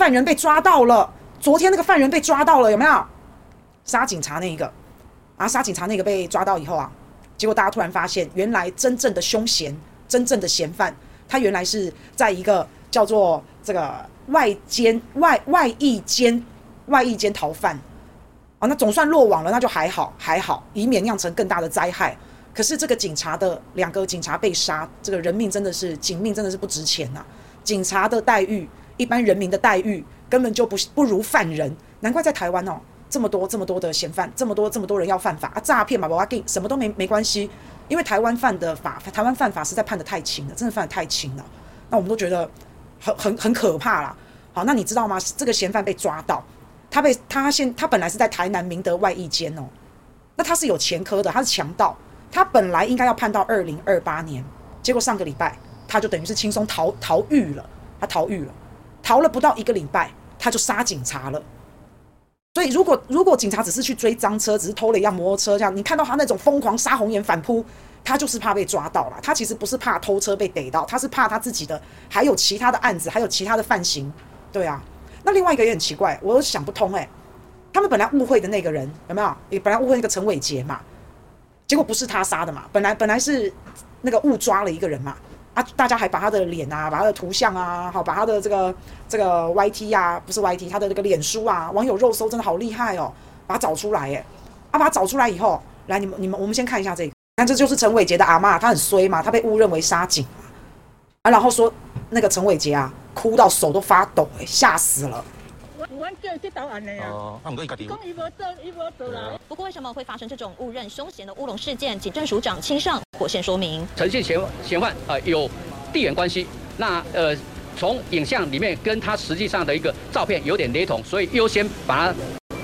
犯人被抓到了，昨天那个犯人被抓到了，有没有？杀警察那一个啊，杀警察那个被抓到以后啊，结果大家突然发现，原来真正的凶嫌、真正的嫌犯，他原来是在一个叫做这个外间外外役监外役监逃犯啊，那总算落网了，那就还好还好，以免酿成更大的灾害。可是这个警察的两个警察被杀，这个人命真的是警命真的是不值钱呐、警察的待遇，一般人民的待遇根本就不不如犯人，难怪在台湾哦。这么多这么多的嫌犯，这么多这么多人要犯法啊！诈骗嘛，不要紧，什么都没没关系，因为台湾犯的法，台湾犯法实在判得太轻了，真的犯得太轻了。那我们都觉得很很很可怕啦。好，那你知道吗？这个嫌犯被抓到，他被他现他本来是在台南明德外役监哦，那他是有前科的，他是强盗，他本来应该要判到二零二八年，结果上个礼拜他就等于是轻松逃逃狱了，他逃狱了，逃了不到一个礼拜，他就杀警察了。所以，如果如果警察只是去追赃车，只是偷了一辆摩托车，这样你看到他那种疯狂杀红眼反扑，他就是怕被抓到了。他其实不是怕偷车被逮到，他是怕他自己的还有其他的案子，还有其他的犯行。对啊，那另外一个也很奇怪，我都想不通哎、他们本来误会的那个人有没有？也本来误会那个陈伟杰嘛，结果不是他杀的嘛，本来本来是那个误抓了一个人嘛。大家还把他的脸啊，把他的图像啊，好，把他的这个这个 YT、啊，不是 YT，他的那个脸书啊，网友肉搜真的好厉害哦，把他找出来耶！啊，把他找出来以后，来你们你们，我们先看一下这个，看这就是陈伟杰的阿嬷，她很衰嘛，她被误认为杀警啊，然后说那个陈伟杰啊，哭到手都发抖，哎，吓死了。不过为什么会发生这种误认凶嫌的乌龙事件？警政署长亲上火线说明，陈姓嫌嫌犯啊有地缘关系，那呃从影像里面跟他实际上的一个照片有点雷同，所以优先把它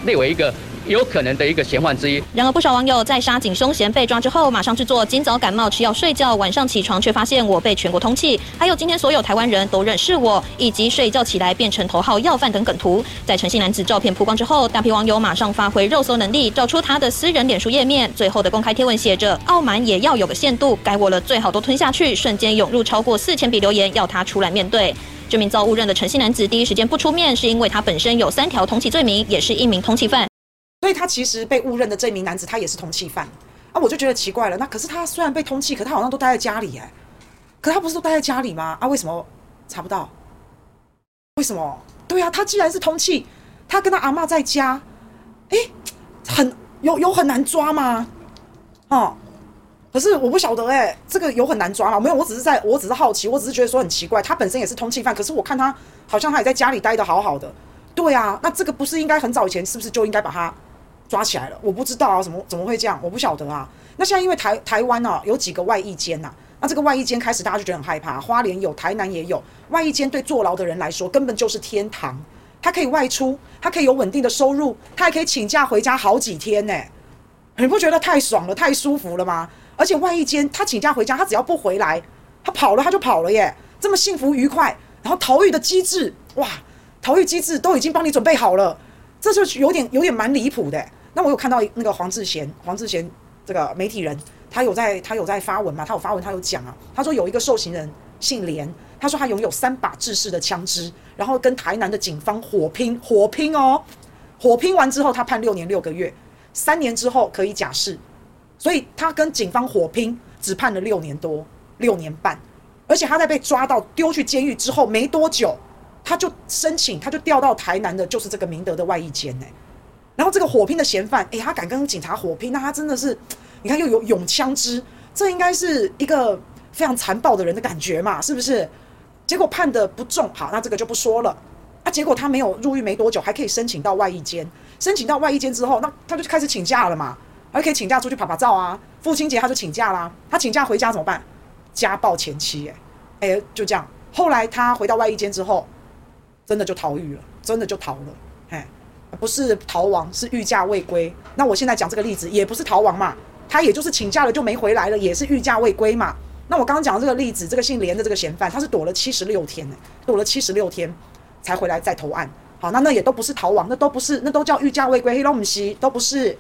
列为一个。有可能的一个嫌犯之一。然而，不少网友在杀警凶嫌被抓之后，马上制作今早感冒吃药睡觉，晚上起床却发现我被全国通缉，还有今天所有台湾人都认识我，以及睡觉起来变成头号要犯等梗图。在陈姓男子照片曝光之后，大批网友马上发挥肉搜能力，找出他的私人脸书页面。最后的公开贴文写着：“傲慢也要有个限度，该我了最好都吞下去。”瞬间涌入超过四千笔留言，要他出来面对。这名遭误认的诚信男子第一时间不出面，是因为他本身有三条通缉罪名，也是一名通缉犯。所以他其实被误认的这名男子，他也是通缉犯啊！我就觉得奇怪了。那可是他虽然被通缉，可他好像都待在家里哎。可他不是都待在家里吗？啊，为什么查不到？为什么？对啊，他既然是通缉，他跟他阿嬷在家，哎，很有有很难抓吗？哦，可是我不晓得哎，这个有很难抓吗？没有，我只是在我只是好奇，我只是觉得说很奇怪。他本身也是通缉犯，可是我看他好像他也在家里待得好好的。对啊，那这个不是应该很早以前是不是就应该把他？抓起来了，我不知道啊，怎么怎么会这样？我不晓得啊。那现在因为台台湾啊有几个外役监呐，那这个外役监开始大家就觉得很害怕，花莲有，台南也有外役监，对坐牢的人来说根本就是天堂，他可以外出，他可以有稳定的收入，他还可以请假回家好几天呢。你不觉得太爽了，太舒服了吗？而且外役监他请假回家，他只要不回来，他跑了他就跑了耶，这么幸福愉快，然后逃狱的机制哇，逃狱机制都已经帮你准备好了，这就有点有点蛮离谱的。那我有看到那个黄志贤，黄志贤这个媒体人，他有在他有在发文嘛？他有发文，他有讲啊。他说有一个受刑人姓连，他说他拥有三把制式的枪支，然后跟台南的警方火拼，火拼哦，火拼完之后他判六年六个月，三年之后可以假释，所以他跟警方火拼只判了六年多，六年半，而且他在被抓到丢去监狱之后没多久，他就申请，他就调到台南的，就是这个明德的外役监呢。然后这个火拼的嫌犯，诶，他敢跟警察火拼，那他真的是，你看又有勇枪支，这应该是一个非常残暴的人的感觉嘛，是不是？结果判得不重，好，那这个就不说了。啊，结果他没有入狱没多久，还可以申请到外役监，申请到外役监之后，那他就开始请假了嘛，还可以请假出去拍拍照啊。父亲节他就请假啦，他请假回家怎么办？家暴前妻，诶，诶，就这样。后来他回到外役监之后，真的就逃狱了，真的就逃了，嘿。不是逃亡，是逾假未归。那我现在讲这个例子，也不是逃亡嘛，他也就是请假了就没回来了，也是逾假未归嘛。那我刚刚讲的这个例子，这个姓连的这个嫌犯，他是躲了七十六天呢，躲了七十六天才回来再投案。好，那那也都不是逃亡，那都不是，那都叫逾假未归，黑龙西都不是。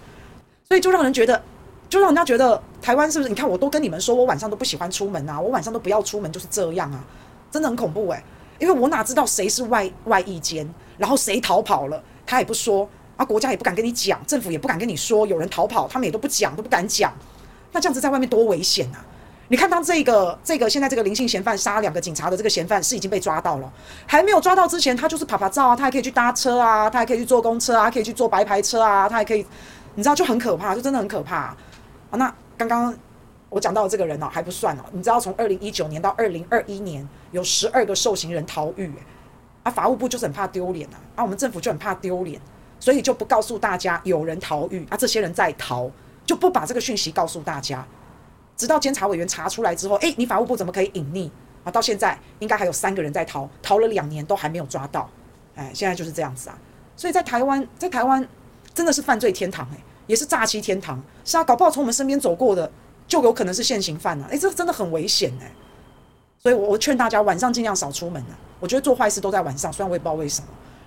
所以就让人觉得，就让人家觉得台湾是不是？你看，我都跟你们说，我晚上都不喜欢出门啊，我晚上都不要出门，就是这样啊，真的很恐怖诶、因为我哪知道谁是外外役监？然后谁逃跑了，他也不说啊，国家也不敢跟你讲，政府也不敢跟你说有人逃跑，他们也都不讲，都不敢讲。那这样子在外面多危险啊！你看，当这个这个现在这个林姓嫌犯杀两个警察的这个嫌犯是已经被抓到了，还没有抓到之前，他就是趴趴走啊，他还可以去搭车啊，他还可以去坐公车啊，可以去坐白牌车啊，他还可以，你知道就很可怕，就真的很可怕！啊那刚刚我讲到的这个人哦，还不算哦，你知道从二零一九年到二零二一年有十二个受刑人逃狱，啊，法务部就是很怕丢脸啊，啊，我们政府就很怕丢脸，所以就不告诉大家有人逃狱啊，这些人在逃，就不把这个讯息告诉大家。直到监察委员查出来之后，诶，你法务部怎么可以隐匿啊？到现在应该还有三个人在逃，逃了两年都还没有抓到，哎，现在就是这样子啊。所以在台湾，在台湾真的是犯罪天堂，诶，也是诈欺天堂。是啊，搞不好从我们身边走过的，就有可能是现行犯了。诶，这真的很危险哎。所以我我劝大家晚上尽量少出门呢。我觉得做坏事都在晚上，虽然我也不知道为什么。